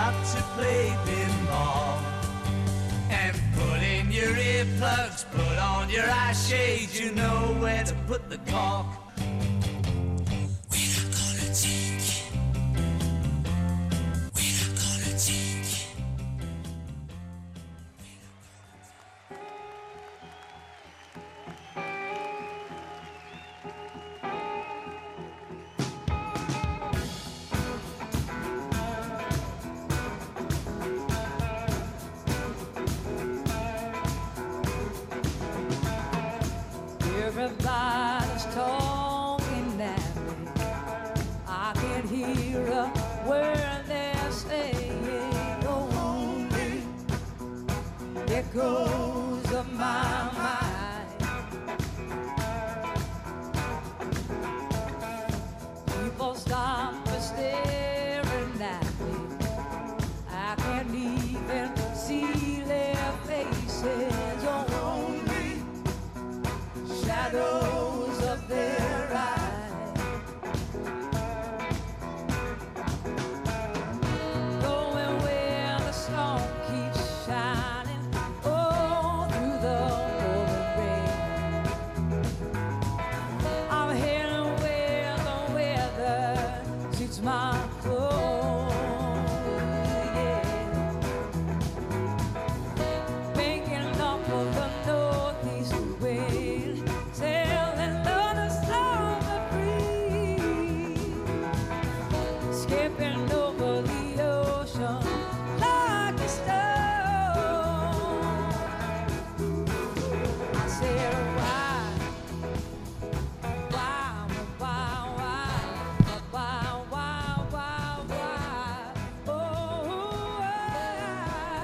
you've to play pinball. And put in your earplugs, put on your eye shades, you know where to put the cork. We're not gonna shadow.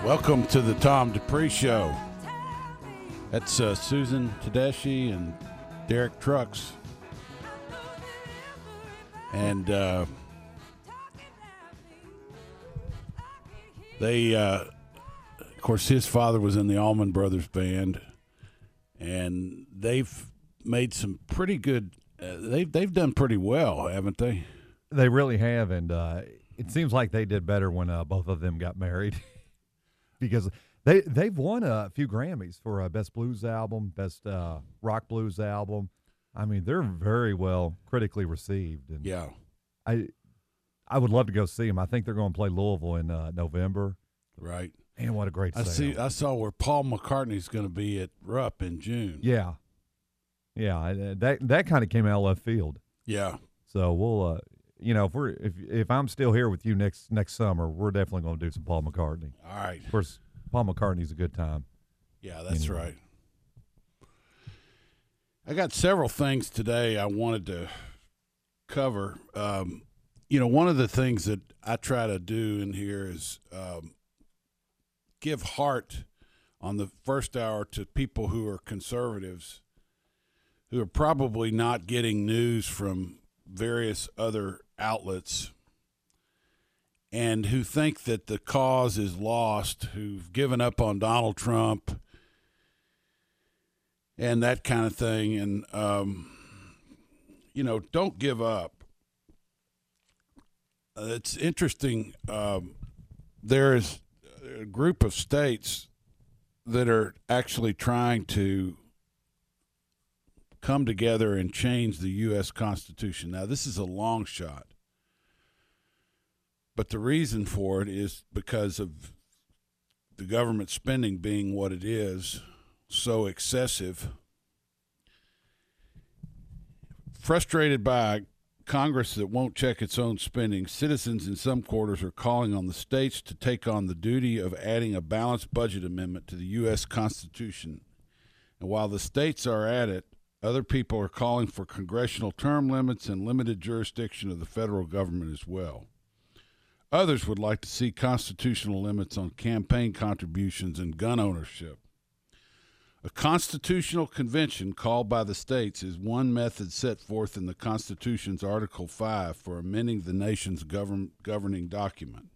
Welcome to the Tom Dupree Show. That's uh, Susan Tedeschi and Derek Trucks. And uh, they, uh, of course, his father was in the Allman Brothers Band, and they've made some pretty good. Uh, they've they've done pretty well, haven't they? They really have, and uh, it seems like they did better when uh, both of them got married, because they they've won a few Grammys for uh, best blues album, best uh, rock blues album. I mean, they're very well critically received, and Yeah, I I would love to go see them. I think they're going to play Louisville in uh, November. right. And what a great I sound. see. I saw where Paul McCartney's going to be at Rupp in June. yeah, yeah, that that kind of came out of left field. Yeah. So we'll, uh, you know, if we're if if I'm still here with you next next summer, we're definitely going to do some Paul McCartney. All right. Of course, Paul McCartney's a good time. Yeah, that's Anyway. right. I got several things today I wanted to cover. Um, you know, one of the things that I try to do in here is um, give heart on the first hour to people who are conservatives who are probably not getting news from various other outlets and who think that the cause is lost, who've given up on Donald Trump and that kind of thing. And, um, you know, don't give up. It's interesting. Um, there is a group of states that are actually trying to come together and change the U.S. Constitution. Now, this is a long shot. But the reason for it is because of the government spending being what it is, so excessive. Frustrated by Congress that won't check its own spending, citizens in some quarters are calling on the states to take on the duty of adding a balanced budget amendment to the U.S. Constitution. And while the states are at it, other people are calling for congressional term limits and limited jurisdiction of the federal government as well. Others would like to see constitutional limits on campaign contributions and gun ownership. A constitutional convention called by the states is one method set forth in the Constitution's Article 5 for amending the nation's govern- governing document.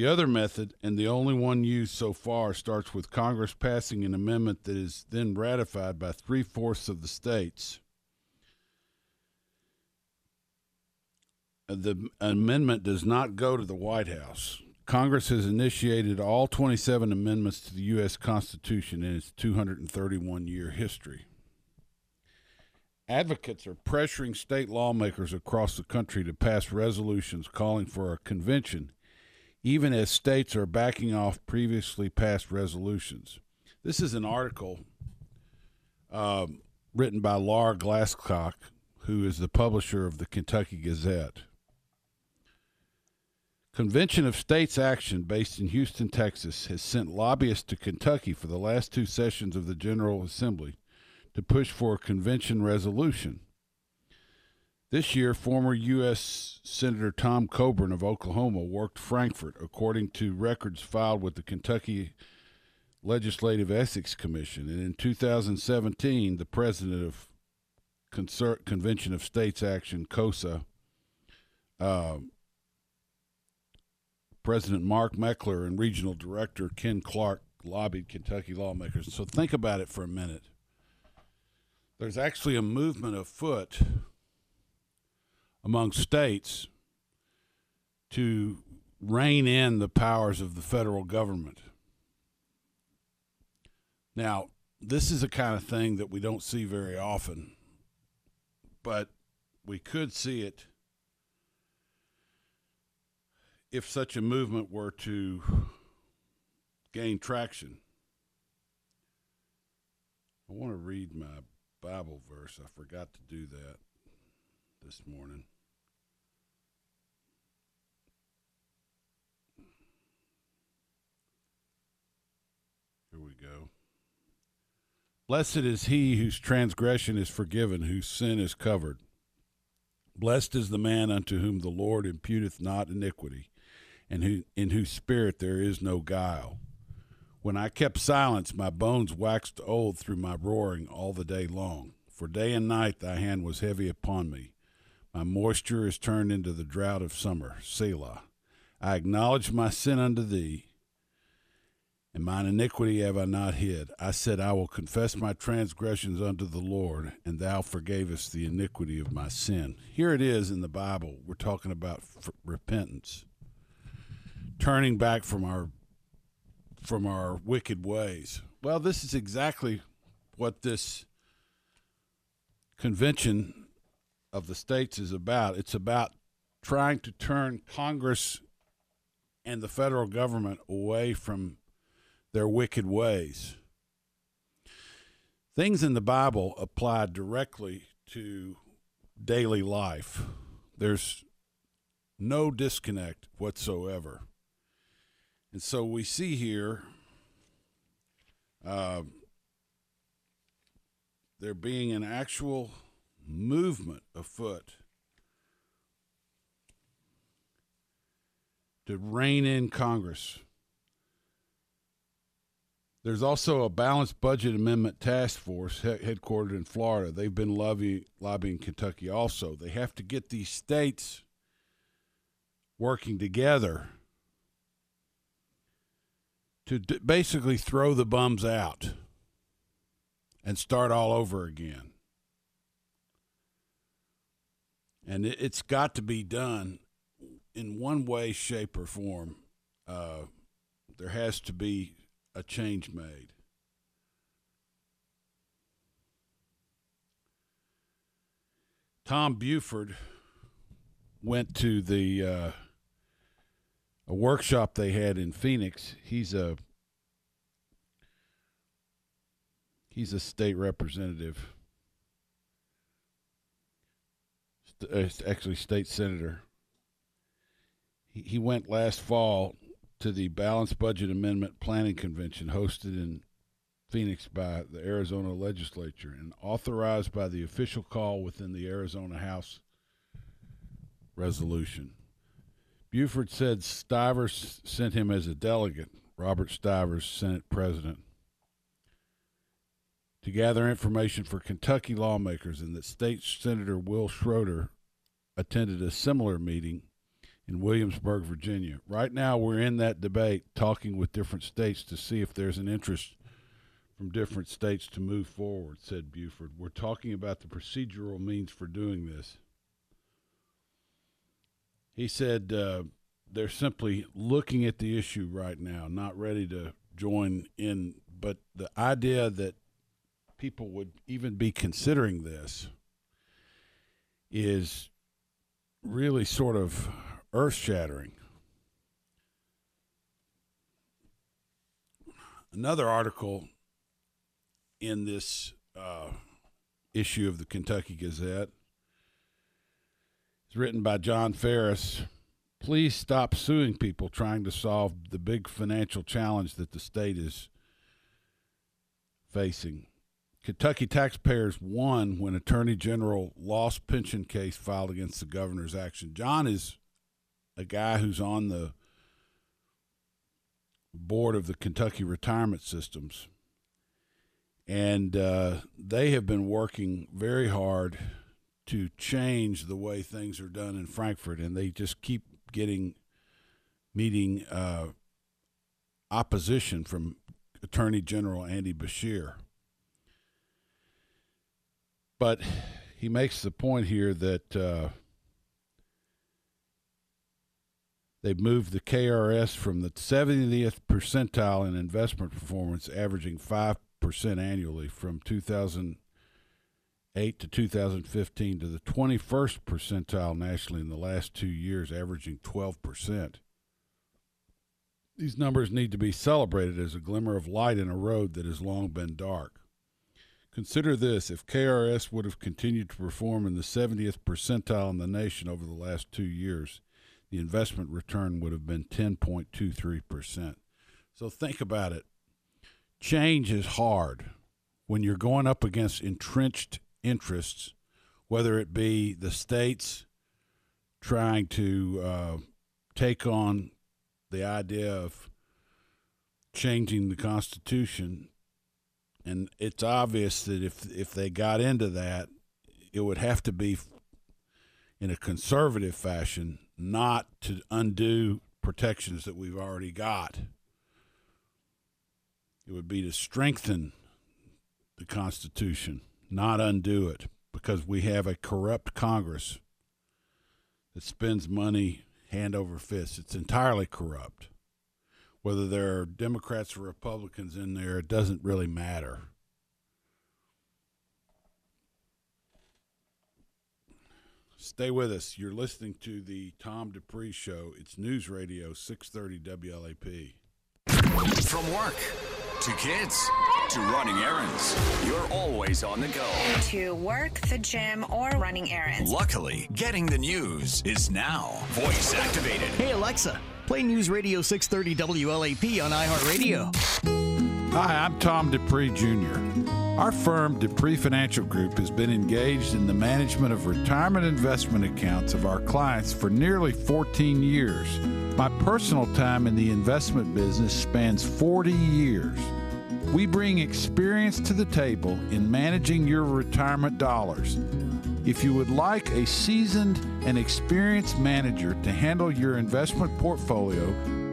The other method, and the only one used so far, starts with Congress passing an amendment that is then ratified by three fourths of the states. Uh, The amendment does not go to the White House. Congress has initiated all 27 amendments to the U.S. Constitution in its 231 year history. Advocates are pressuring state lawmakers across the country to pass resolutions calling for a convention, even as states are backing off previously passed resolutions. This is an article um, written by Laura Glasscock, who is the publisher of the Kentucky Gazette. Convention of States Action, based in Houston, Texas, has sent lobbyists to Kentucky for the last two sessions of the General Assembly to push for a convention resolution. This year, former U.S. Senator Tom Coburn of Oklahoma worked Frankfort, according to records filed with the Kentucky Legislative Ethics Commission. And in 2017, the president of Concert Convention of States Action, COSA, uh, President Mark Meckler and Regional Director Ken Clark lobbied Kentucky lawmakers. So think about it for a minute. There's actually a movement afoot among states to rein in the powers of the federal government. Now, this is a kind of thing that we don't see very often, but we could see it if such a movement were to gain traction. I want to read my Bible verse. I forgot to do that this morning. Here we go. Blessed is he whose transgression is forgiven, whose sin is covered. Blessed is the man unto whom the Lord imputeth not iniquity, and who, in whose spirit there is no guile. When I kept silence, my bones waxed old through my roaring all the day long. For day and night thy hand was heavy upon me. My moisture is turned into the drought of summer. Selah. I acknowledge my sin unto thee, and mine iniquity have I not hid. I said, I will confess my transgressions unto the Lord, and thou forgavest the iniquity of my sin. Here it is in the Bible. We're talking about f- repentance, turning back from our from our wicked ways. Well, this is exactly what this convention of the states is about. It's about trying to turn Congress and the federal government away from their wicked ways. Things in the Bible apply directly to daily life. There's no disconnect whatsoever. And so we see here uh, there being an actual movement afoot to rein in Congress. There's also a balanced budget amendment task force headquartered in Florida. They've been lobbying, lobbying Kentucky also. They have to get these states working together to d- basically throw the bums out and start all over again. And it, it's got to be done in one way, shape, or form. Uh, there has to be a change made. Tom Buford went to the uh, a workshop they had in Phoenix. He's a he's a state representative, st- uh, Uh, actually state senator. He he went last fall to the Balanced Budget Amendment Planning Convention hosted in Phoenix by the Arizona legislature and authorized by the official call within the Arizona House resolution. Buford said Stivers sent him as a delegate, Robert Stivers, Senate president, to gather information for Kentucky lawmakers, and that State Senator Wil Schroder attended a similar meeting in Williamsburg, Virginia. Right now, we're in that debate, talking with different states to see if there's an interest from different states to move forward, said Buford. We're talking about the procedural means for doing this. He said uh, they're simply looking at the issue right now, not ready to join in. But the idea that people would even be considering this is really sort of earth shattering. Another article in this uh, issue of the Kentucky Gazette is written by John Farris. Please stop suing people trying to solve the big financial challenge that the state is facing. Kentucky taxpayers won when Attorney General lost pension case filed against the governor's action. John is a guy who's on the board of the Kentucky retirement systems. And uh, they have been working very hard to change the way things are done in Frankfort, and they just keep getting meeting uh, opposition from Attorney General Andy Beshear. But he makes the point here that uh, they've moved the KRS from the 70th percentile in investment performance, averaging 5% annually from 2008 to 2015, to the 21st percentile nationally in the last two years, averaging 12%. These numbers need to be celebrated as a glimmer of light in a road that has long been dark. Consider this if KRS would have continued to perform in the 70th percentile in the nation over the last two years, the investment return would have been 10.23%. So think about it. Change is hard when you're going up against entrenched interests, whether it be the states trying to uh, take on the idea of changing the Constitution. And it's obvious that if if they got into that, it would have to be in a conservative fashion, not to undo protections that we've already got. It would be to strengthen the Constitution, not undo it, because we have a corrupt Congress that spends money hand over fist. It's entirely corrupt. Whether there are Democrats or Republicans in there, it doesn't really matter. Stay with us. You're listening to the Tom Dupree Show. It's News Radio 630 WLAP. From work to kids to running errands, you're always on the go. to work, the gym, or running errands. Luckily, getting the news is now voice activated. Hey Alexa, play News Radio 630 WLAP on iHeartRadio. Hi, I'm Tom Dupree Jr. Our firm, Dupree Financial Group, has been engaged in the management of retirement investment accounts of our clients for nearly 14 years. My personal time in the investment business spans 40 years. We bring experience to the table in managing your retirement dollars. If you would like a seasoned and experienced manager to handle your investment portfolio,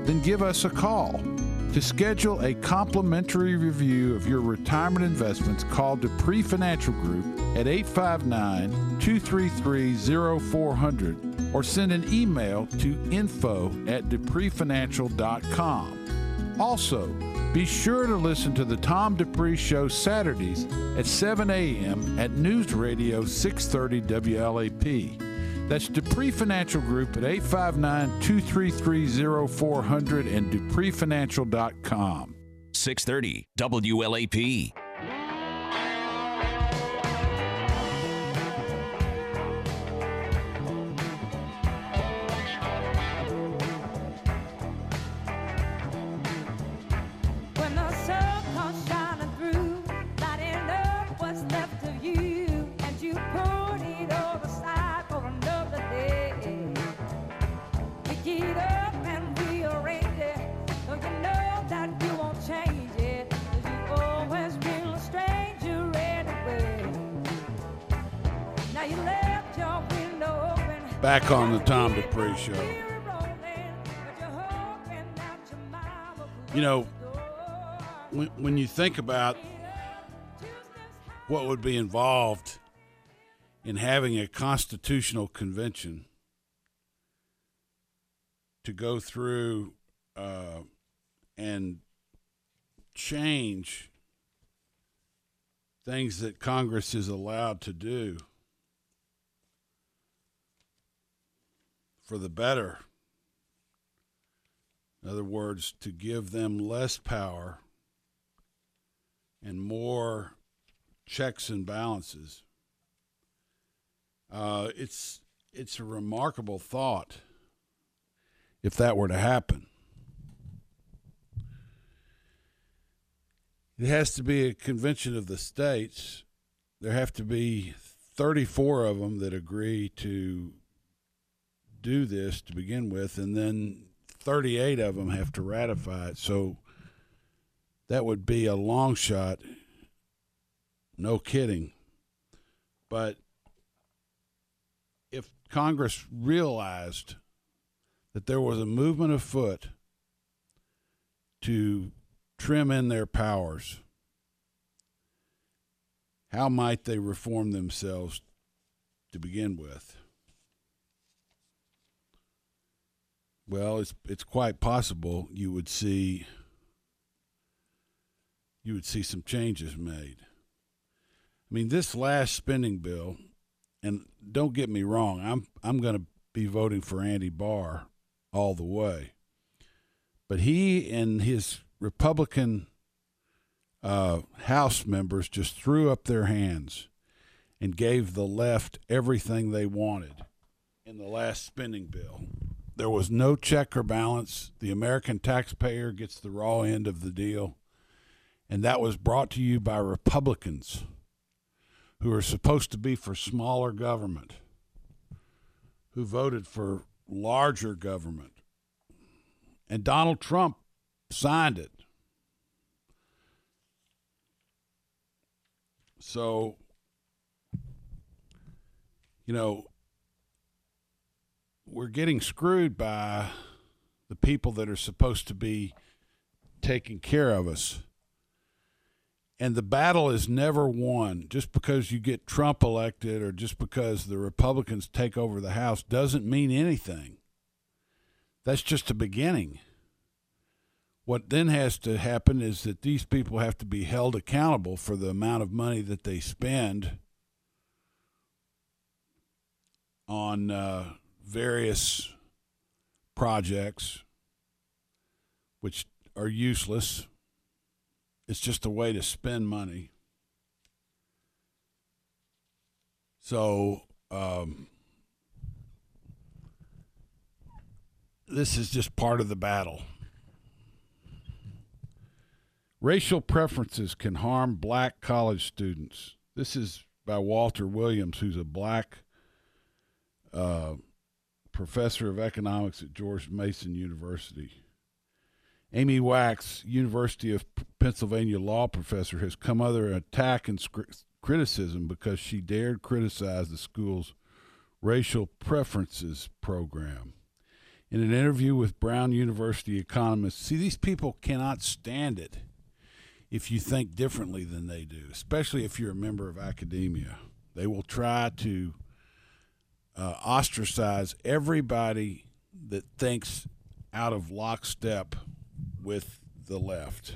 then give us a call. To schedule a complimentary review of your retirement investments, call Dupree Financial Group at 859 233 0400 or send an email to info at dupreefinancial.com. Also, be sure to listen to the Tom Dupree Show Saturdays at 7 a.m. at News Radio 630 WLAP. That's Dupree Financial Group at 859 233 0400 and dupreefinancial.com. 630 WLAP. Dupree Show. You know, when, when you think about what would be involved in having a constitutional convention to go through uh, and change things that Congress is allowed to do for the better. In other words, to give them less power and more checks and balances. Uh, it's it's a remarkable thought if that were to happen. It has to be a convention of the states. There have to be 34 of them that agree to do this to begin with, and then 38 of them have to ratify it. So that would be a long shot. No kidding. But if Congress realized that there was a movement afoot to trim in their powers, how might they reform themselves to begin with? Well, it's it's quite possible you would see you would see some changes made. I mean, this last spending bill, and don't get me wrong, I'm I'm going to be voting for Andy Barr all the way. But he and his Republican uh, House members just threw up their hands and gave the left everything they wanted in the last spending bill. There was no check or balance. The American taxpayer gets the raw end of the deal. And that was brought to you by Republicans who are supposed to be for smaller government, who voted for larger government. And Donald Trump signed it. So, you know, we're getting screwed by the people that are supposed to be taking care of us. And the battle is never won. Just because you get Trump elected or just because the Republicans take over the House doesn't mean anything. That's just a beginning. What then has to happen is that these people have to be held accountable for the amount of money that they spend on uh, various projects, which are useless. It's just a way to spend money. So, um, this is just part of the battle. Racial preferences can harm black college students. This is by Walter Williams, who's a black uh, professor of economics at George Mason University. Amy Wax, University of Pennsylvania law professor, has come under attack and criticism because she dared criticize the school's racial preferences program. In an interview with Brown University economists, see, these people cannot stand it if you think differently than they do, especially if you're a member of academia. They will try to uh, ostracize everybody that thinks out of lockstep with the left.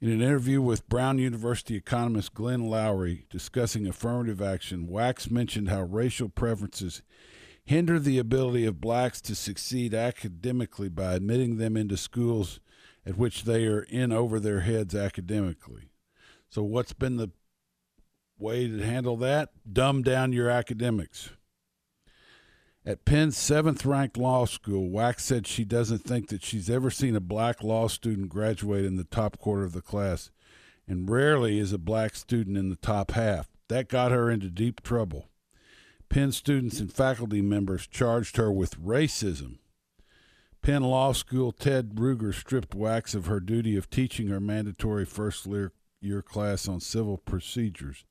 In an interview with Brown University economist Glenn Loury discussing affirmative action, Wax mentioned how racial preferences hinder the ability of blacks to succeed academically by admitting them into schools at which they are in over their heads academically. So, what's been the way to handle that? Dumb down your academics. At Penn's seventh ranked law school, Wax said she doesn't think that she's ever seen a black law student graduate in the top quarter of the class, and rarely is a black student in the top half. That got her into deep trouble. Penn students and faculty members charged her with racism Penn Law School, Ted Ruger stripped Wax of her duty of teaching her mandatory first year class on civil procedures.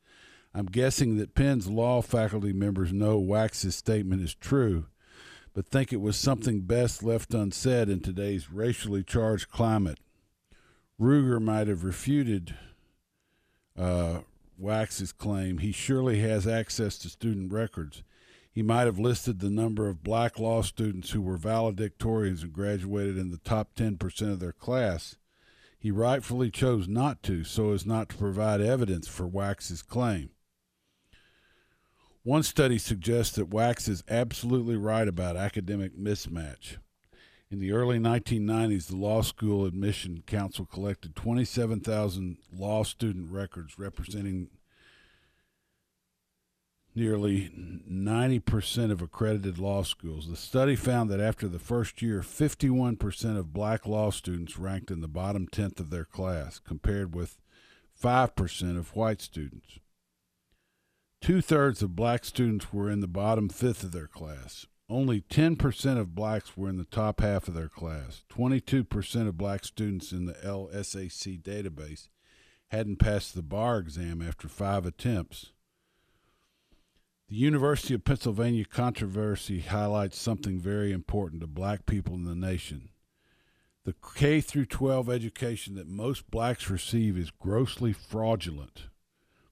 I'm guessing that Penn's law faculty members know Wax's statement is true, but think it was something best left unsaid in today's racially charged climate. Ruger might have refuted uh, Wax's claim. He surely has access to student records. He might have listed the number of black law students who were valedictorians and graduated in the top 10% of their class. He rightfully chose not to, so as not to provide evidence for Wax's claim. One study suggests that Wax is absolutely right about academic mismatch. In the early 1990s, the Law School Admission Council collected 27,000 law student records representing nearly 90% of accredited law schools. The study found that after the first year, 51% of black law students ranked in the bottom tenth of their class, compared with 5% of white students. Two thirds of black students were in the bottom fifth of their class. Only 10% of blacks were in the top half of their class. 22% of black students in the LSAC database hadn't passed the bar exam after five attempts. The University of Pennsylvania controversy highlights something very important to black people in the nation. The K through 12 education that most blacks receive is grossly fraudulent.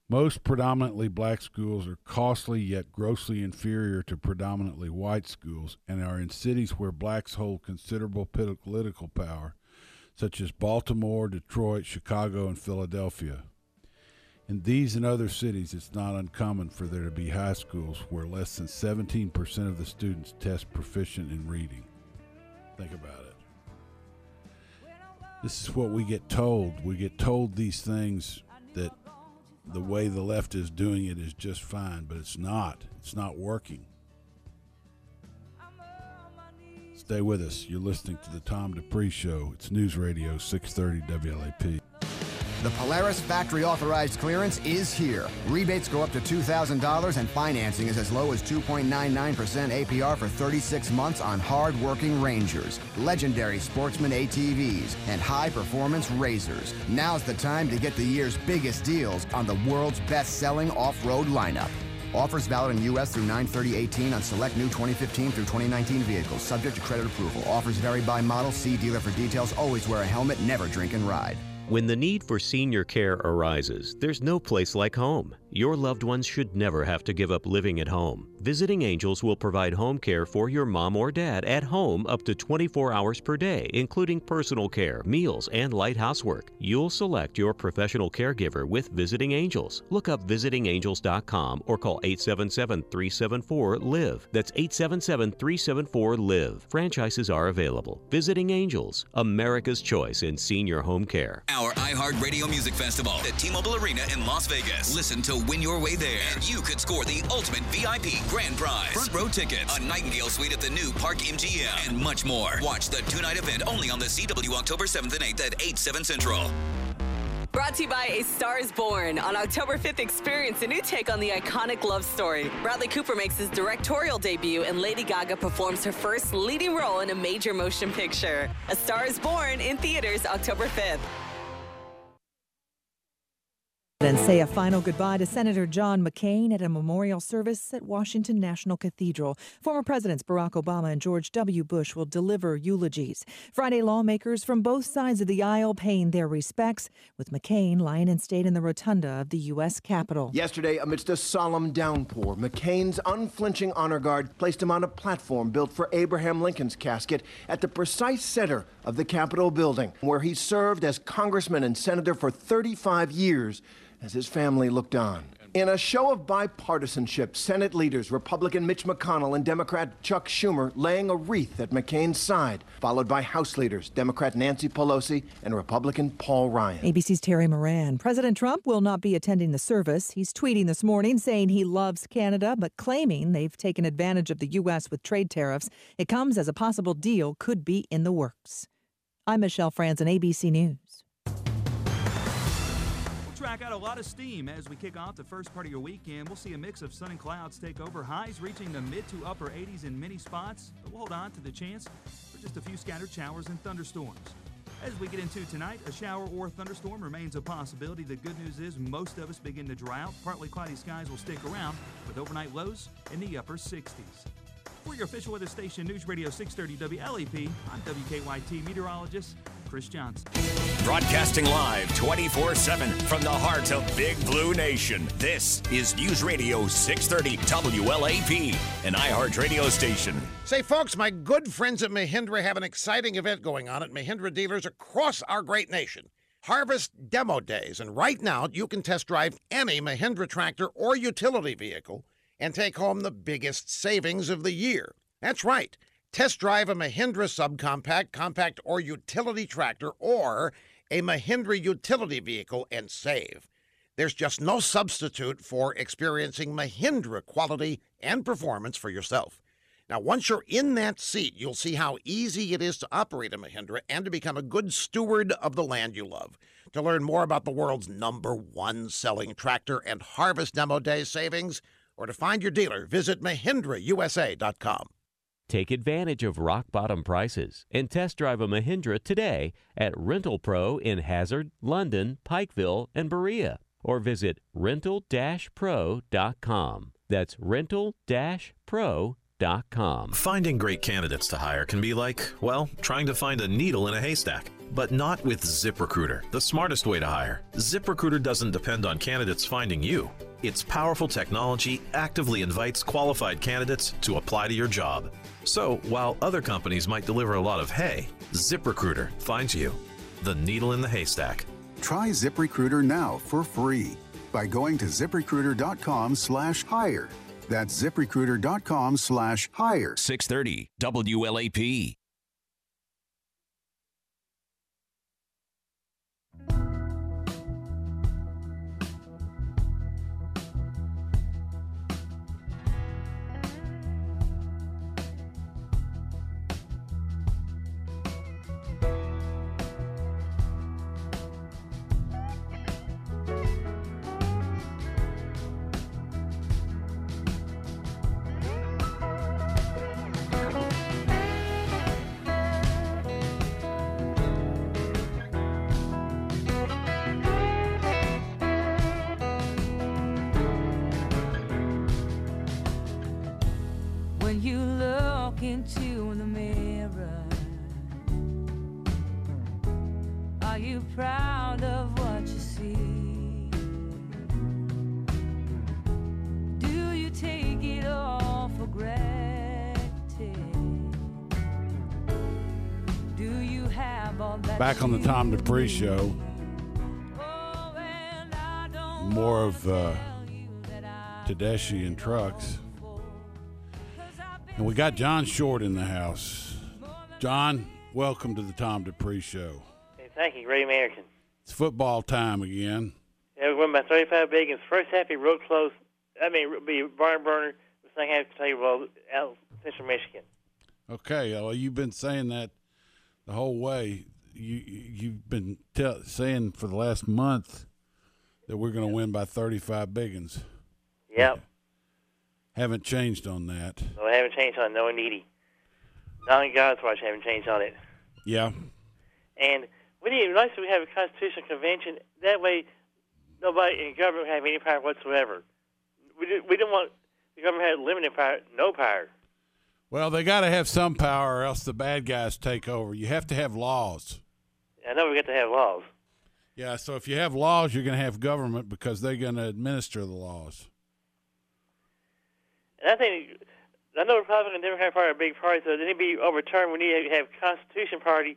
Most predominantly black schools are costly yet grossly inferior to predominantly white schools and are in cities where blacks hold considerable political power, such as Baltimore, Detroit, Chicago, and Philadelphia. In these and other cities, it's not uncommon for there to be high schools where less than 17% of the students test proficient in reading. Think about it. This is what we get told. We get told these things the way the left is doing it is just fine, but it's not. It's not working. Stay with us. You're listening to the Tom Dupree Show. It's News Radio 630 WLAP. The Polaris factory authorized clearance is here. Rebates go up to $2,000 and financing is as low as 2.99% APR for 36 months on hard-working Rangers, legendary sportsman ATVs, and high-performance RZRs. Now's the time to get the year's biggest deals on the world's best-selling off-road lineup. Offers valid in U.S. through 93018 on select new 2015 through 2019 vehicles, subject to credit approval. Offers vary by model. See dealer for details. Always wear a helmet. Never drink and ride. When the need for senior care arises, there's no place like home. Your loved ones should never have to give up living at home. Visiting Angels will provide home care for your mom or dad at home up to 24 hours per day, including personal care, meals, and light housework. You'll select your professional caregiver with Visiting Angels. Look up visitingangels.com or call 877 374 LIVE. That's 877 374 LIVE. Franchises are available. Visiting Angels, America's choice in senior home care. Our iHeartRadio Music Festival at T-Mobile Arena in Las Vegas. Listen to win your way there, and you could score the ultimate VIP grand prize: front row tickets, a Nightingale suite at the new Park MGM, and much more. Watch the two-night event only on the CW October 7th and 8th at 8 7 Central. Brought to you by A Star is Born. On October 5th, experience a new take on the iconic love story. Bradley Cooper makes his directorial debut, and Lady Gaga performs her first leading role in a major motion picture. A Star is Born in theaters October 5th. And say a final goodbye to Senator John McCain at a memorial service at Washington National Cathedral. Former Presidents Barack Obama and George W. Bush will deliver eulogies. Friday, lawmakers from both sides of the aisle paying their respects, with McCain lying in state in the rotunda of the U.S. Capitol. Yesterday, amidst a solemn downpour, McCain's unflinching honor guard placed him on a platform built for Abraham Lincoln's casket at the precise center of the Capitol building, where he served as congressman and senator for 35 years as his family looked on. In a show of bipartisanship, Senate leaders Republican Mitch McConnell and Democrat Chuck Schumer laying a wreath at McCain's side, followed by House leaders Democrat Nancy Pelosi and Republican Paul Ryan. ABC's Terry Moran. President Trump will not be attending the service. He's tweeting this morning saying he loves Canada, but claiming they've taken advantage of the U.S. with trade tariffs. It comes as a possible deal could be in the works. I'm Michelle Franzen, ABC News track out a lot of steam as we kick off the first part of your weekend. We'll see a mix of sun and clouds take over, highs reaching the mid to upper 80s in many spots, but we'll hold on to the chance for just a few scattered showers and thunderstorms. As we get into tonight, a shower or thunderstorm remains a possibility. The good news is most of us begin to dry out. Partly cloudy skies will stick around with overnight lows in the upper 60s. For your official weather station, News Radio 630 WLAP, I'm WKYT meteorologist Chris Johnson. Broadcasting live 24 7 from the heart of Big Blue Nation. This is News Radio 630 WLAP, an iHeart radio station. Say, folks, my good friends at Mahindra have an exciting event going on at Mahindra dealers across our great nation. Harvest Demo Days, and right now you can test drive any Mahindra tractor or utility vehicle and take home the biggest savings of the year. That's right. Test drive a Mahindra subcompact, compact, or utility tractor or a Mahindra utility vehicle and save. There's just no substitute for experiencing Mahindra quality and performance for yourself. Now, once you're in that seat, you'll see how easy it is to operate a Mahindra and to become a good steward of the land you love. To learn more about the world's number one selling tractor and Harvest Demo Day savings, or to find your dealer, visit MahindraUSA.com. Take advantage of rock bottom prices and test drive a Mahindra today at Rental Pro in Hazard, London, Pikeville, and Berea, or visit rental-pro.com. That's rental-pro.com. Finding great candidates to hire can be like, well, trying to find a needle in a haystack. But not with ZipRecruiter, the smartest way to hire. ZipRecruiter doesn't depend on candidates finding you. Its powerful technology actively invites qualified candidates to apply to your job. So, while other companies might deliver a lot of hay, ZipRecruiter finds you, the needle in the haystack. Try ZipRecruiter now for free by going to ziprecruiter.com slash hire. That's ziprecruiter.com slash hire. 630 WLAP. Back on the Tom Dupree show. More of uh, Tedeschi and trucks. And we got John Short in the house. John, welcome to the Tom Dupree show. Hey, thank you, great American. It's football time again. Yeah, we won by 35 big. And first half, he real close. I mean, be barn burner. The second half, tell you well, out Central Michigan. Okay, well, you've been saying that the whole way. You you've been tell, saying for the last month that we're going to win by 35 biggins. Yep. Haven't changed on that. So I haven't changed on no needy. Not in God's watch, I haven't changed on it. Yeah. And we need nice that we have a constitutional convention. That way, nobody in government have any power whatsoever. We do, we don't want the government have limited power, no power. Well, they got to have some power, or else the bad guys take over. You have to have laws. I know we got to have laws. Yeah, so if you have laws, you're going to have government because they're going to administer the laws. And I think I know Republican and Democrat Party are big parties, so they need to be overturned. We need to have Constitution Party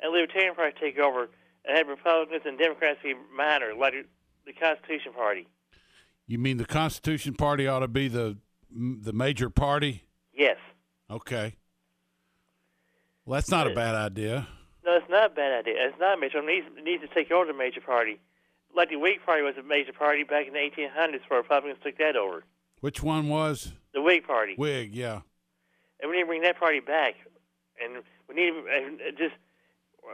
and Libertarian Party take over, and have Republicans and Democrats be minor, like the Constitution Party. You mean the Constitution Party ought to be the the major party? Yes. Okay. Well, that's not a bad idea. No, it's not a bad idea. It's not a major. It needs, it needs to take over the major party. Like the Whig Party was a major party back in the 1800s, where Republicans took that over. Which one was? The Whig Party. Whig, yeah. And we need to bring that party back. And we need uh, just,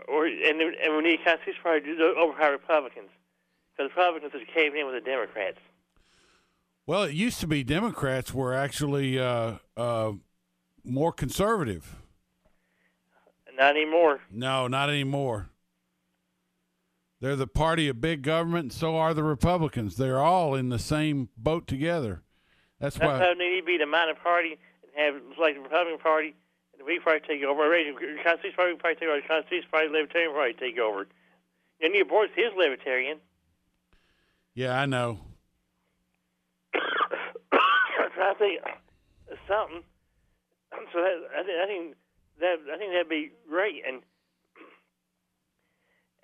or and, and we need a Constitution Party to overpower Republicans. Because Republicans are caving in with the Democrats. Well, it used to be Democrats were actually uh, uh, more conservative. Not anymore. No, not anymore. They're the party of big government, and so are the Republicans. They're all in the same boat together. That's That's why. how it need to be the minor party and have like the Republican Party and the Whig Party take over. The Constitution Party, Party take over. The Constitution Party, Libertarian Party take over. And Neal Boortz is libertarian. Yeah, I know. I think it's something. So that, I think I think that I think that'd be great. And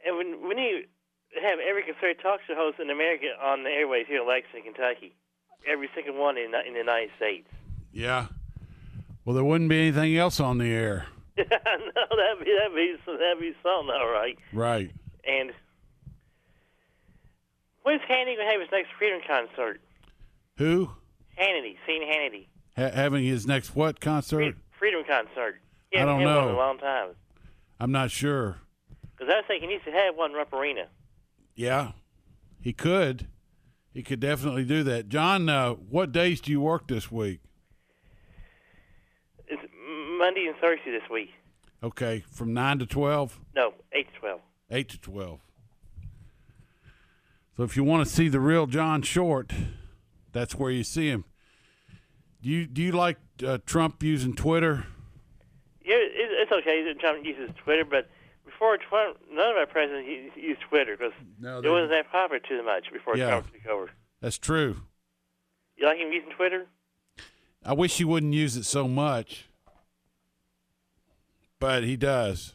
and when we need to have every conservative talk show host in America on the airways here in Lexington, Kentucky, every single one in, in the United States. Yeah. Well, there wouldn't be anything else on the air. no, that'd be that'd be that'd be something, all right. Right. And when's Hannity gonna have his next freedom concert? Who? Hannity, seen Hannity, Ha- having his next what concert? freedom concert. I don't had one in know. a long time. I'm not sure. Because I was think he needs to have one in Arena. Yeah, he could. He could definitely do that. John, uh, what days do you work this week? It's Monday and Thursday this week. Okay, from nine to twelve, No, eight to twelve. eight to twelve. So if you want to see the real John Short, that's where you see him. Do you do you like uh, Trump using Twitter? It's okay that Trump uses Twitter, but before Trump, none of our presidents used, used Twitter because No, it wasn't that popular too much before Yeah. Trump took over. That's true. You like him using Twitter? I wish he wouldn't use it so much, but he does.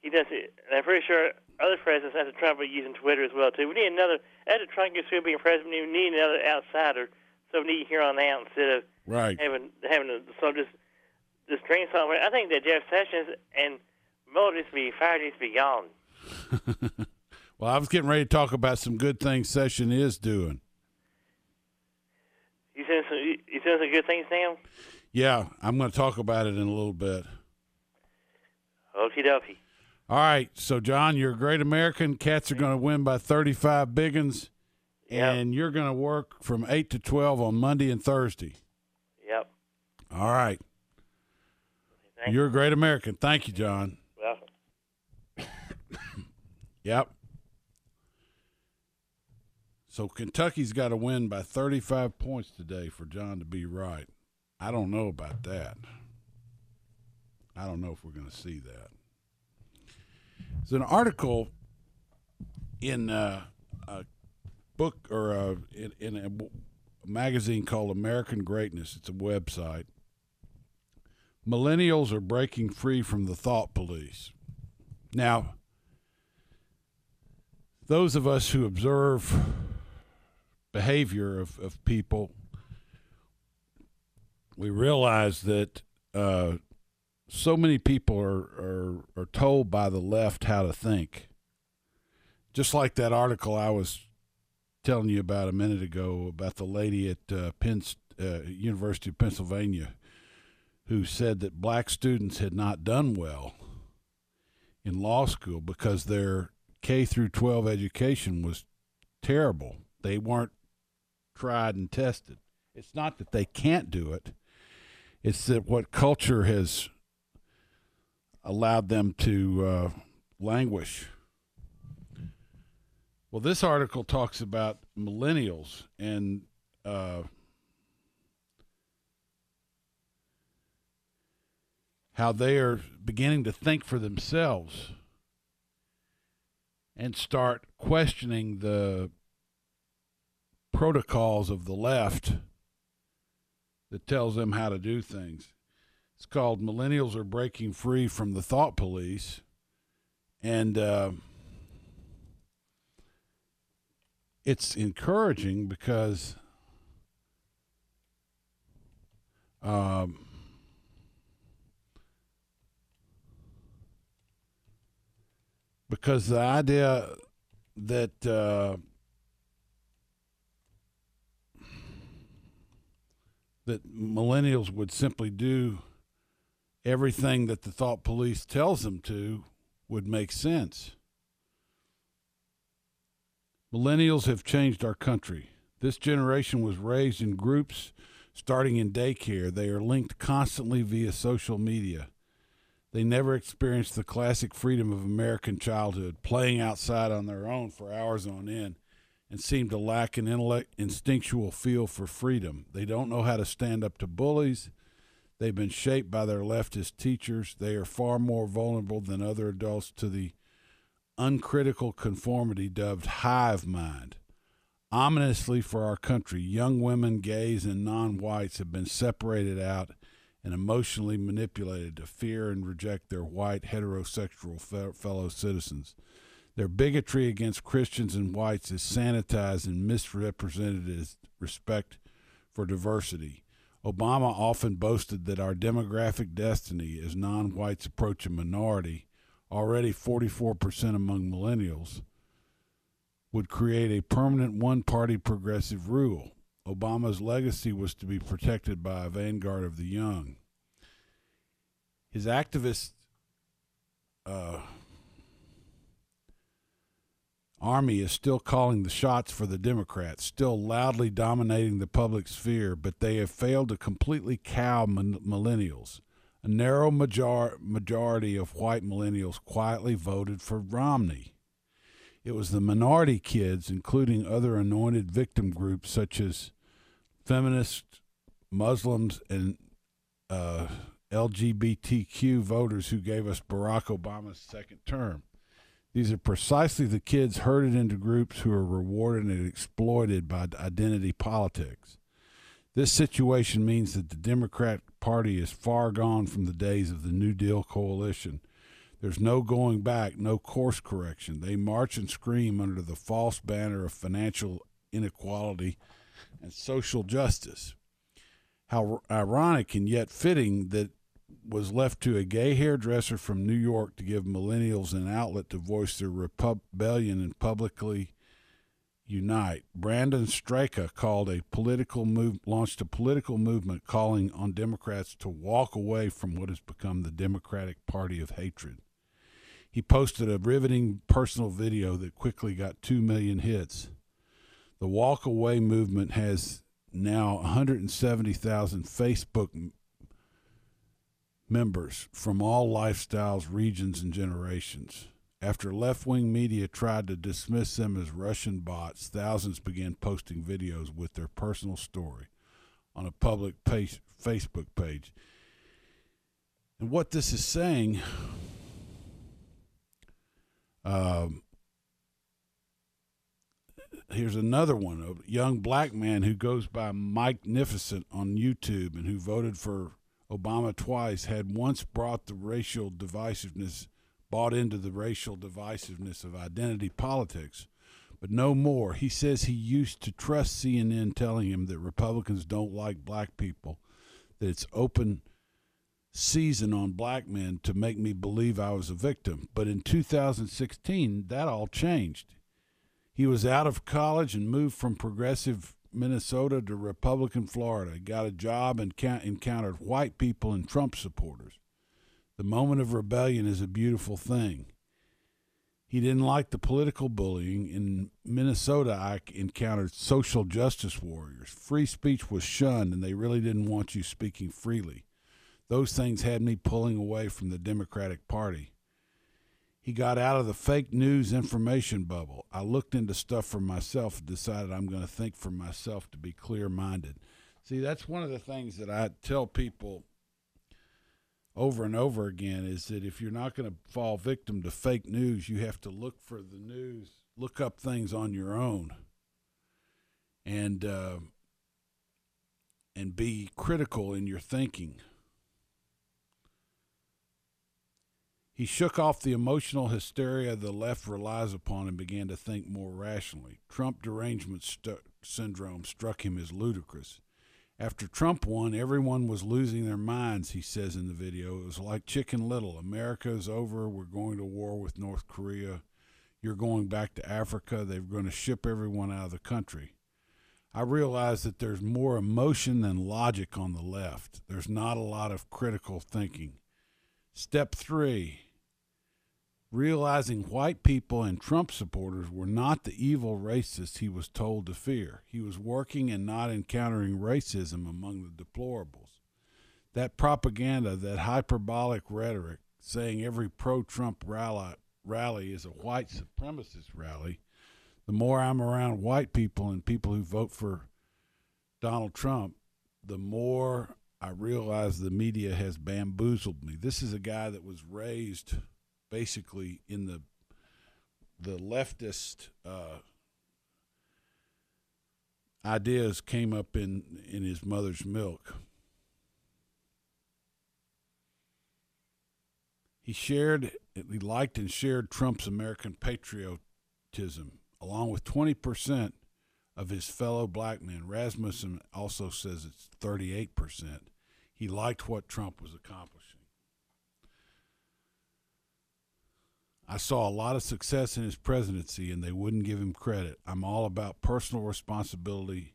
He does it. And I'm pretty sure other presidents after Trump are using Twitter as well too. We need another after Trump gets through being president. We need another outsider, somebody here on out instead of Right. having having a, so just just drain something. I think that Jeff Sessions and needs to be fired. Needs to be gone. Well, I was getting ready to talk about some good things Session is doing. You saying some you some good things now? Yeah, I'm going to talk about it in a little bit. Okie dokie. All right, so John, you're a great American. Cats are going to win by 35 biggins, and you're going to work from 8 to 12 on Monday and Thursday. Yep. All right. Thank You're a great American. Thank you, John. Well, Yep. So Kentucky's got to win by 35 points today for John to be right. I don't know about that. I don't know if we're going to see that. There's an article in uh, a book or a, in, in a magazine called American Greatness. It's a website. Millennials are breaking free from the thought police. Now, those of us who observe behavior of, of people, we realize that uh, so many people are, are, are told by the left how to think. Just like that article I was telling you about a minute ago about the lady at uh, Penn, uh, University of Pennsylvania who said that black students had not done well in law school because their K through 12 education was terrible. They weren't tried and tested. It's not that they can't do it. It's that what culture has allowed them to uh, languish. Well, this article talks about millennials and uh, how they are beginning to think for themselves and start questioning the protocols of the left that tells them how to do things. It's called Millennials Are Breaking Free from the Thought Police. And uh, it's encouraging because um, because the idea that uh, that millennials would simply do everything that the thought police tells them to would make sense. Millennials have changed our country. This generation was raised in groups starting in daycare. They are linked constantly via social media. They never experienced the classic freedom of American childhood, playing outside on their own for hours on end, and seem to lack an intellect, instinctual feel for freedom. They don't know how to stand up to bullies. They've been shaped by their leftist teachers. They are far more vulnerable than other adults to the uncritical conformity dubbed hive mind. Ominously for our country, young women, gays, and non whites have been separated out and emotionally manipulated to fear and reject their white heterosexual fe- fellow citizens. Their bigotry against Christians and whites is sanitized and misrepresented as respect for diversity. Obama often boasted that our demographic destiny as non whites approach a minority, already 44% among millennials, would create a permanent one party progressive rule. Obama's legacy was to be protected by a vanguard of the young. His activist uh, army is still calling the shots for the Democrats, still loudly dominating the public sphere, but they have failed to completely cow min- millennials. A narrow major- majority of white millennials quietly voted for Romney. It was the minority kids, including other anointed victim groups such as feminists, Muslims, and uh, LGBTQ voters, who gave us Barack Obama's second term. These are precisely the kids herded into groups who are rewarded and exploited by identity politics. This situation means that the Democrat Party is far gone from the days of the New Deal coalition. There's no going back, no course correction. They march and scream under the false banner of financial inequality and social justice. How ironic and yet fitting that was left to a gay hairdresser from New York to give millennials an outlet to voice their rebellion and publicly unite. Brandon Straka called a political move, launched a political movement calling on Democrats to walk away from what has become the Democratic Party of hatred. He posted a riveting personal video that quickly got 2 million hits. The walk away movement has now 170,000 Facebook members from all lifestyles, regions, and generations. After left wing media tried to dismiss them as Russian bots, thousands began posting videos with their personal story on a public page, Facebook page. And what this is saying, um, here's another one a young black man who goes by Mike Nificent on YouTube and who voted for Obama twice, had once brought the racial divisiveness, bought into the racial divisiveness of identity politics, but no more. He says he used to trust CNN telling him that Republicans don't like black people, that it's open season on black men to make me believe I was a victim. But in 2016, that all changed. He was out of college and moved from progressive Minnesota to Republican Florida, got a job and encountered white people and Trump supporters. The moment of rebellion is a beautiful thing. He didn't like the political bullying. In Minnesota, I encountered social justice warriors. Free speech was shunned, and they really didn't want you speaking freely. Those things had me pulling away from the Democratic Party. He got out of the fake news information bubble. I looked into stuff for myself and decided I'm going to think for myself to be clear minded. See, that's one of the things that I tell people over and over again is that if you're not going to fall victim to fake news, you have to look for the news, look up things on your own, and uh, and be critical in your thinking. He shook off the emotional hysteria the left relies upon and began to think more rationally. Trump derangement st- syndrome struck him as ludicrous. After Trump won, everyone was losing their minds, he says in the video. It was like Chicken Little. America is over. We're going to war with North Korea. You're going back to Africa. They're going to ship everyone out of the country. I realize that there's more emotion than logic on the left. There's not a lot of critical thinking. Step three realizing white people and Trump supporters were not the evil racists he was told to fear. He was working and not encountering racism among the deplorables. That propaganda, that hyperbolic rhetoric, saying every pro-Trump rally rally is a white supremacist rally. The more I'm around white people and people who vote for Donald Trump, the more I realize the media has bamboozled me. This is a guy that was raised basically in the the leftist uh, ideas came up in in his mother's milk. He shared, he liked and shared Trump's American patriotism, along with 20% of his fellow black men. Rasmussen also says it's 38%. He liked what Trump was accomplishing. I saw a lot of success in his presidency, and they wouldn't give him credit. I'm all about personal responsibility,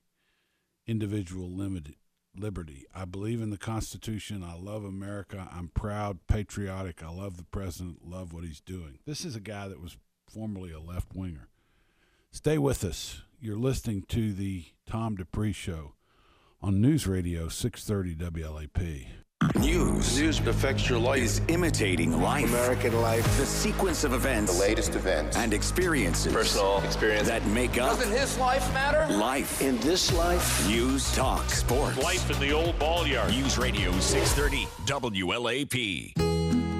individual limited liberty. I believe in the Constitution. I love America. I'm proud, patriotic. I love the president, love what he's doing. This is a guy that was formerly a left winger. Stay with us. You're listening to the Tom Dupree Show on News Radio 630 WLAP. News. News affects your life. Is imitating life. American life. The sequence of events. The latest events. And experiences. Personal experience. That make up. Doesn't his life matter? Life. In this life. News, talk, sports. Life in the old ball yard. News Radio 630 WLAP.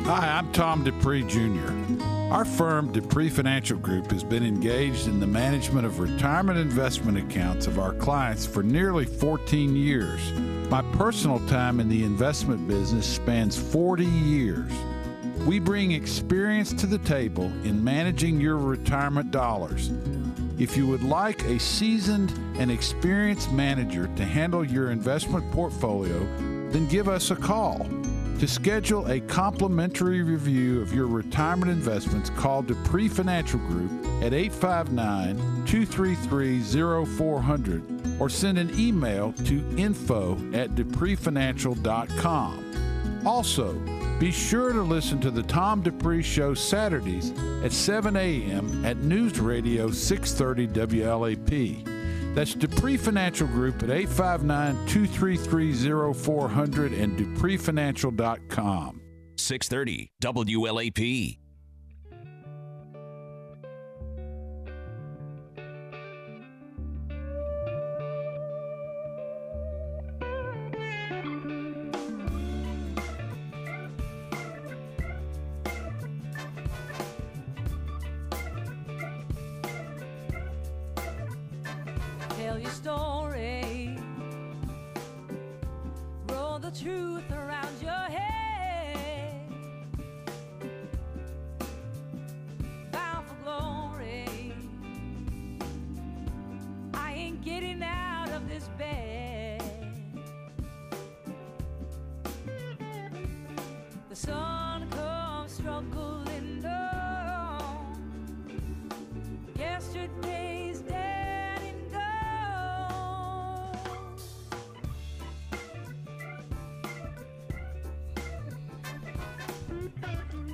Hi, I'm Tom Dupree Jr. Our firm, Dupree Financial Group, has been engaged in the management of retirement investment accounts of our clients for nearly 14 years. My personal time in the investment business spans 40 years. We bring experience to the table in managing your retirement dollars. If you would like a seasoned and experienced manager to handle your investment portfolio, then give us a call. To schedule a complimentary review of your retirement investments, call Dupree Financial Group at 859 233 0400 or send an email to info at dupreefinancial.com. Also, be sure to listen to the Tom Dupree Show Saturdays at 7 a.m. at News Radio 630 WLAP. That's Dupree Financial Group at 859 233 0400 and dupreefinancial.com. 630 WLAP. The sun comes struggling down. Yesterday's dead and gone.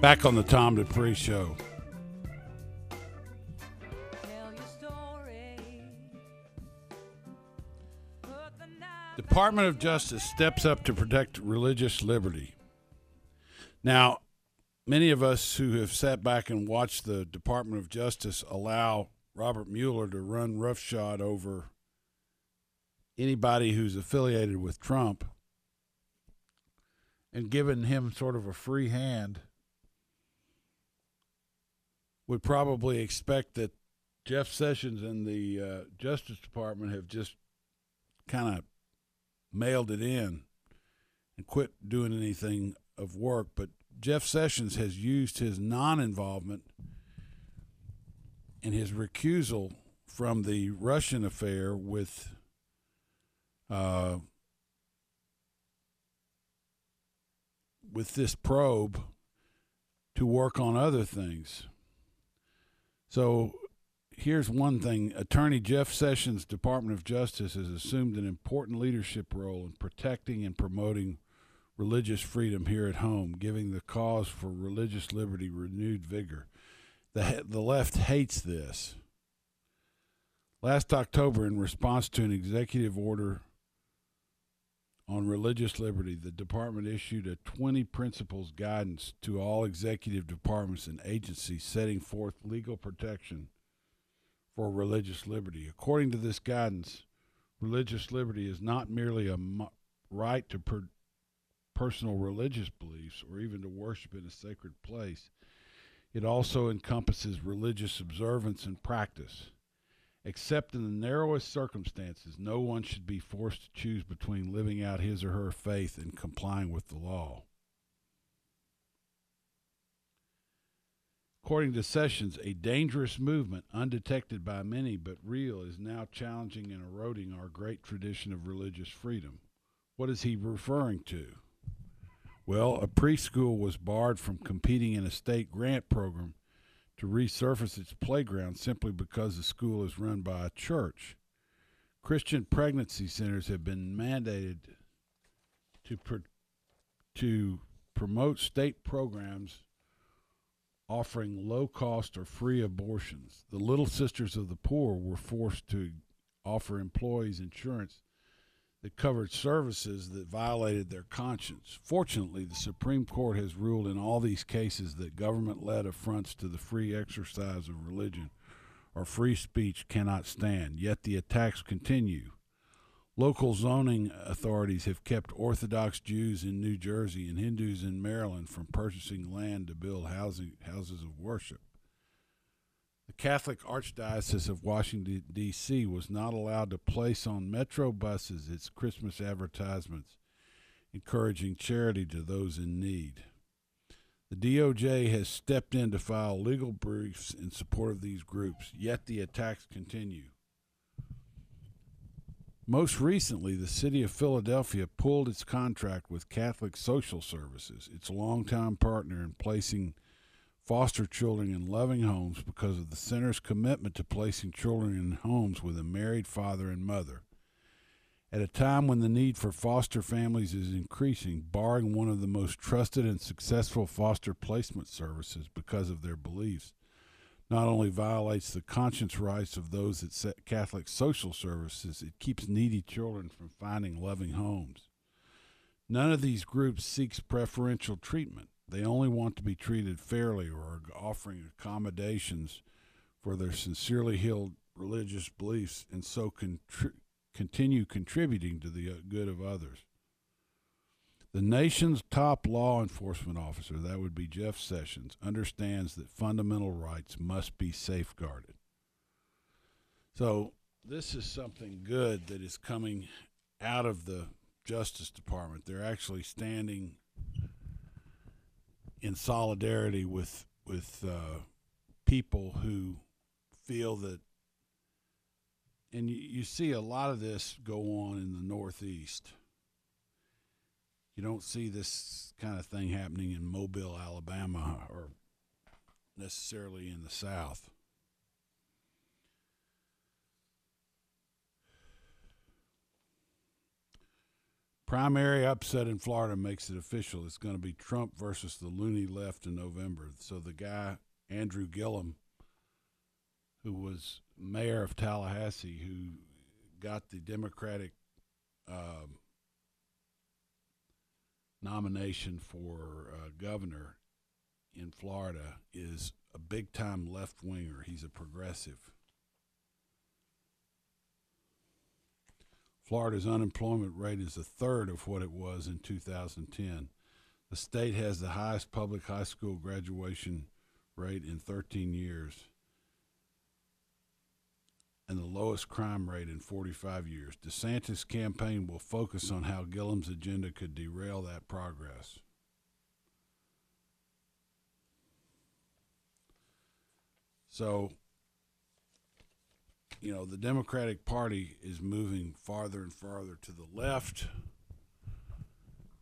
Back on the Tom Dupree Show. Department of Justice steps up to protect religious liberty. Now, many of us who have sat back and watched the Department of Justice allow Robert Mueller to run roughshod over anybody who's affiliated with Trump and given him sort of a free hand would probably expect that Jeff Sessions and the uh, Justice Department have just kind of mailed it in and quit doing anything of work. But Jeff Sessions has used his non involvement and his recusal from the Russian affair with uh, with this probe to work on other things. So here's one thing Attorney Jeff Sessions, Department of Justice, has assumed an important leadership role in protecting and promoting religious freedom here at home, giving the cause for religious liberty renewed vigor. The, the left hates this. Last October, in response to an executive order on religious liberty, the department issued a 20 principles guidance to all executive departments and agencies setting forth legal protection for religious liberty. According to this guidance, religious liberty is not merely a right to personal religious beliefs or even to worship in a sacred place. It also encompasses religious observance and practice. Except in the narrowest circumstances, no one should be forced to choose between living out his or her faith and complying with the law. According to Sessions, a dangerous movement, undetected by many but real, is now challenging and eroding our great tradition of religious freedom. What is he referring to? Well, a preschool was barred from competing in a state grant program to resurface its playground simply because the school is run by a church. Christian pregnancy centers have been mandated to to promote state programs offering low cost or free abortions. The Little Sisters of the Poor were forced to offer employees insurance that covered services that violated their conscience. Fortunately, the Supreme Court has ruled in all these cases that government led affronts to the free exercise of religion or free speech cannot stand, yet the attacks continue. Local zoning authorities have kept Orthodox Jews in New Jersey and Hindus in Maryland from purchasing land to build housing, houses of worship. The Catholic Archdiocese of Washington, D.C. was not allowed to place on metro buses its Christmas advertisements encouraging charity to those in need. The DOJ has stepped in to file legal briefs in support of these groups, yet the attacks continue. Most recently, the city of Philadelphia pulled its contract with Catholic Social Services, its longtime partner in placing foster children in loving homes because of the center's commitment to placing children in homes with a married father and mother. At a time when the need for foster families is increasing, barring one of the most trusted and successful foster placement services because of their beliefs, not only violates the conscience rights of those at Catholic social services, it keeps needy children from finding loving homes. None of these groups seeks preferential treatment. They only want to be treated fairly or are offering accommodations for their sincerely held religious beliefs and so contri- continue contributing to the uh, good of others. The nation's top law enforcement officer, that would be Jeff Sessions, understands that fundamental rights must be safeguarded. So, this is something good that is coming out of the Justice Department. They're actually standing in solidarity with with uh, people who feel that, and you, you see a lot of this go on in the Northeast. You don't see this kind of thing happening in Mobile, Alabama, or necessarily in the South. Primary upset in Florida makes it official. It's going to be Trump versus the loony left in November. So the guy, Andrew Gillum, who was mayor of Tallahassee, who got the Democratic um, nomination for uh, governor in Florida, is a big time left winger. He's a progressive. Florida's unemployment rate is a third of what it was in 2010. The state has the highest public high school graduation rate in 13 years and the lowest crime rate in 45 years. DeSantis' campaign will focus on how Gillum's agenda could derail that progress. So, you know, the Democratic Party is moving farther and farther to the left.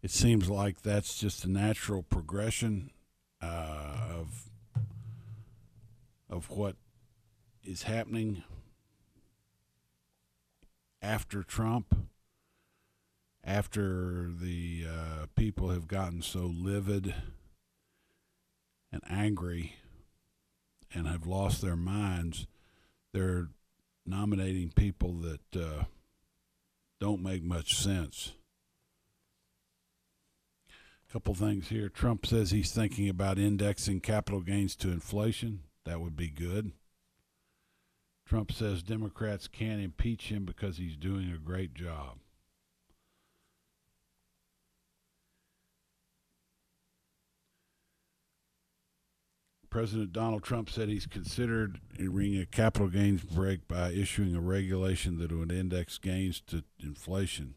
It seems like that's just a natural progression uh, of of what is happening after Trump, after the uh, people have gotten so livid and angry and have lost their minds, they're nominating people that uh, don't make much sense. A couple things here. Trump says he's thinking about indexing capital gains to inflation. That would be good. Trump says Democrats can't impeach him because he's doing a great job. President Donald Trump said he's considered ring a capital gains break by issuing a regulation that would index gains to inflation.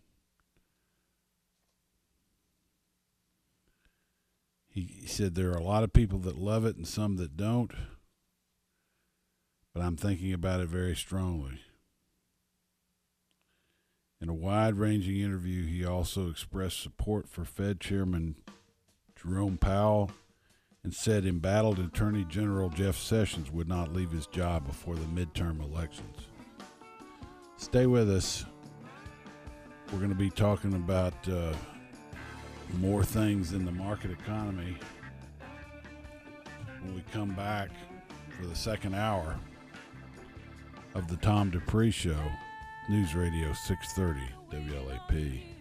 He, he said there are a lot of people that love it and some that don't, but I'm thinking about it very strongly. In a wide ranging interview, he also expressed support for Fed Chairman Jerome Powell and said embattled Attorney General Jeff Sessions would not leave his job before the midterm elections. Stay with us. We're going to be talking about uh, more things in the market economy when we come back for the second hour of the Tom Dupree Show, News Radio 630 WLAP.